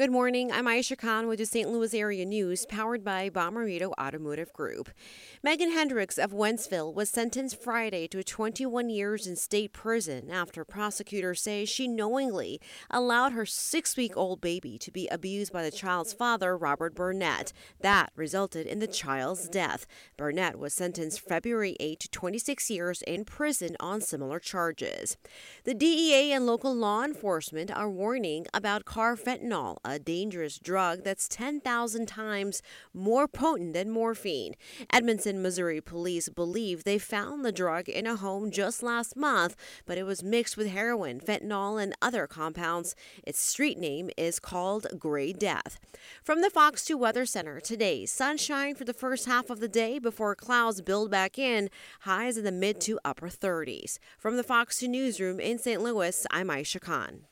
Good morning. I'm Aisha Khan with the St. Louis Area News, powered by Bomarito Automotive Group. Megan Hendricks of Wentzville was sentenced Friday to 21 years in state prison after prosecutors say she knowingly allowed her six week old baby to be abused by the child's father, Robert Burnett. That resulted in the child's death. Burnett was sentenced February 8 to 26 years in prison on similar charges. The DEA and local law enforcement are warning about carfentanil a dangerous drug that's 10,000 times more potent than morphine. Edmundson, Missouri police believe they found the drug in a home just last month, but it was mixed with heroin, fentanyl, and other compounds. Its street name is called Gray Death. From the Fox 2 Weather Center today, sunshine for the first half of the day before clouds build back in, highs in the mid to upper 30s. From the Fox 2 Newsroom in St. Louis, I'm Aisha Khan.